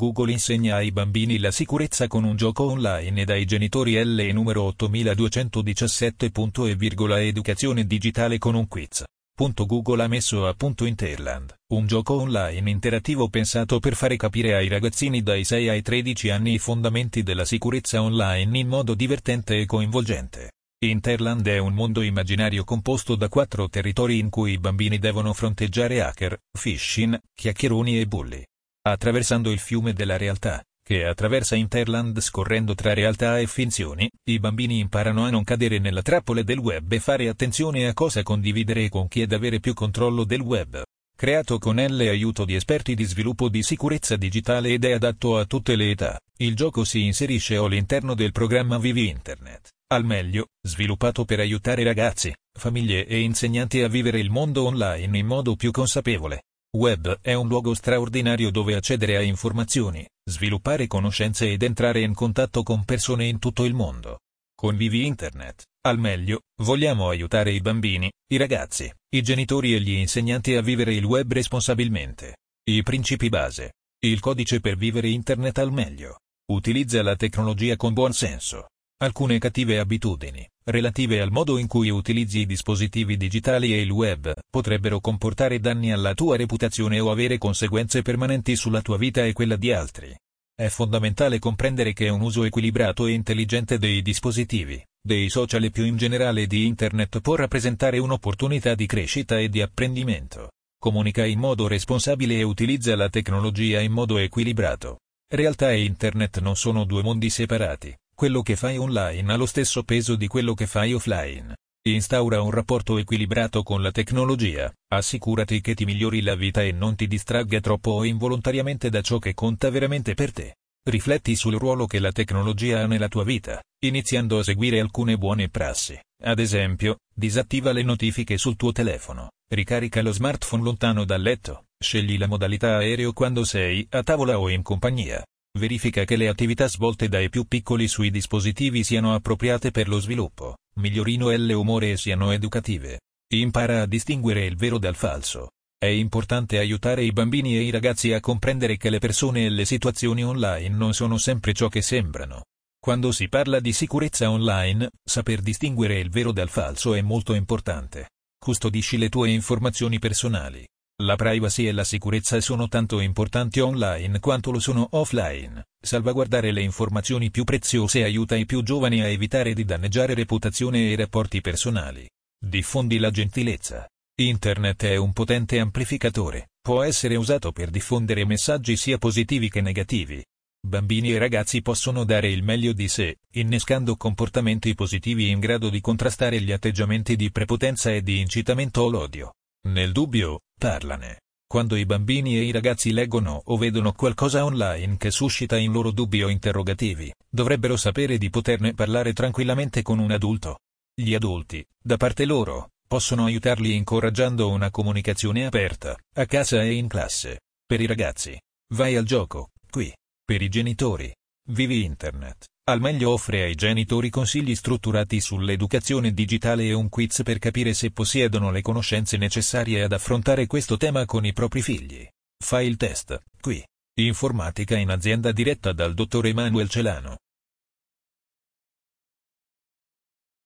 Google insegna ai bambini la sicurezza con un gioco online dai genitori LE numero 8217. Educazione digitale con un quiz. Google ha messo a punto Interland, un gioco online interattivo pensato per fare capire ai ragazzini dai 6 ai 13 anni i fondamenti della sicurezza online in modo divertente e coinvolgente. Interland è un mondo immaginario composto da quattro territori in cui i bambini devono fronteggiare hacker, phishing, chiacchieroni e bulli. Attraversando il fiume della realtà, che attraversa Interland scorrendo tra realtà e finzioni, i bambini imparano a non cadere nella trappola del web e fare attenzione a cosa condividere e con chi ed avere più controllo del web. Creato con L aiuto di esperti di sviluppo di sicurezza digitale ed è adatto a tutte le età, il gioco si inserisce all'interno del programma Vivi Internet, al meglio, sviluppato per aiutare ragazzi, famiglie e insegnanti a vivere il mondo online in modo più consapevole. Web è un luogo straordinario dove accedere a informazioni, sviluppare conoscenze ed entrare in contatto con persone in tutto il mondo. Con Vivi Internet, al meglio, vogliamo aiutare i bambini, i ragazzi, i genitori e gli insegnanti a vivere il web responsabilmente. I principi base. Il codice per vivere Internet al meglio. Utilizza la tecnologia con buon senso. Alcune cattive abitudini, relative al modo in cui utilizzi i dispositivi digitali e il web, potrebbero comportare danni alla tua reputazione o avere conseguenze permanenti sulla tua vita e quella di altri. È fondamentale comprendere che un uso equilibrato e intelligente dei dispositivi, dei social e più in generale di Internet può rappresentare un'opportunità di crescita e di apprendimento. Comunica in modo responsabile e utilizza la tecnologia in modo equilibrato. Realtà e Internet non sono due mondi separati quello che fai online ha lo stesso peso di quello che fai offline. Instaura un rapporto equilibrato con la tecnologia, assicurati che ti migliori la vita e non ti distragga troppo o involontariamente da ciò che conta veramente per te. Rifletti sul ruolo che la tecnologia ha nella tua vita, iniziando a seguire alcune buone prassi. Ad esempio, disattiva le notifiche sul tuo telefono, ricarica lo smartphone lontano dal letto, scegli la modalità aereo quando sei a tavola o in compagnia, Verifica che le attività svolte dai più piccoli sui dispositivi siano appropriate per lo sviluppo, migliorino L umore e siano educative. Impara a distinguere il vero dal falso. È importante aiutare i bambini e i ragazzi a comprendere che le persone e le situazioni online non sono sempre ciò che sembrano. Quando si parla di sicurezza online, saper distinguere il vero dal falso è molto importante. Custodisci le tue informazioni personali. La privacy e la sicurezza sono tanto importanti online quanto lo sono offline. Salvaguardare le informazioni più preziose aiuta i più giovani a evitare di danneggiare reputazione e rapporti personali. Diffondi la gentilezza. Internet è un potente amplificatore, può essere usato per diffondere messaggi sia positivi che negativi. Bambini e ragazzi possono dare il meglio di sé, innescando comportamenti positivi in grado di contrastare gli atteggiamenti di prepotenza e di incitamento all'odio. Nel dubbio, parlane. Quando i bambini e i ragazzi leggono o vedono qualcosa online che suscita in loro dubbi o interrogativi, dovrebbero sapere di poterne parlare tranquillamente con un adulto. Gli adulti, da parte loro, possono aiutarli incoraggiando una comunicazione aperta, a casa e in classe. Per i ragazzi, vai al gioco, qui. Per i genitori, vivi internet. Al meglio offre ai genitori consigli strutturati sull'educazione digitale e un quiz per capire se possiedono le conoscenze necessarie ad affrontare questo tema con i propri figli. Fai il test, qui. Informatica in azienda diretta dal dottor Emanuel Celano.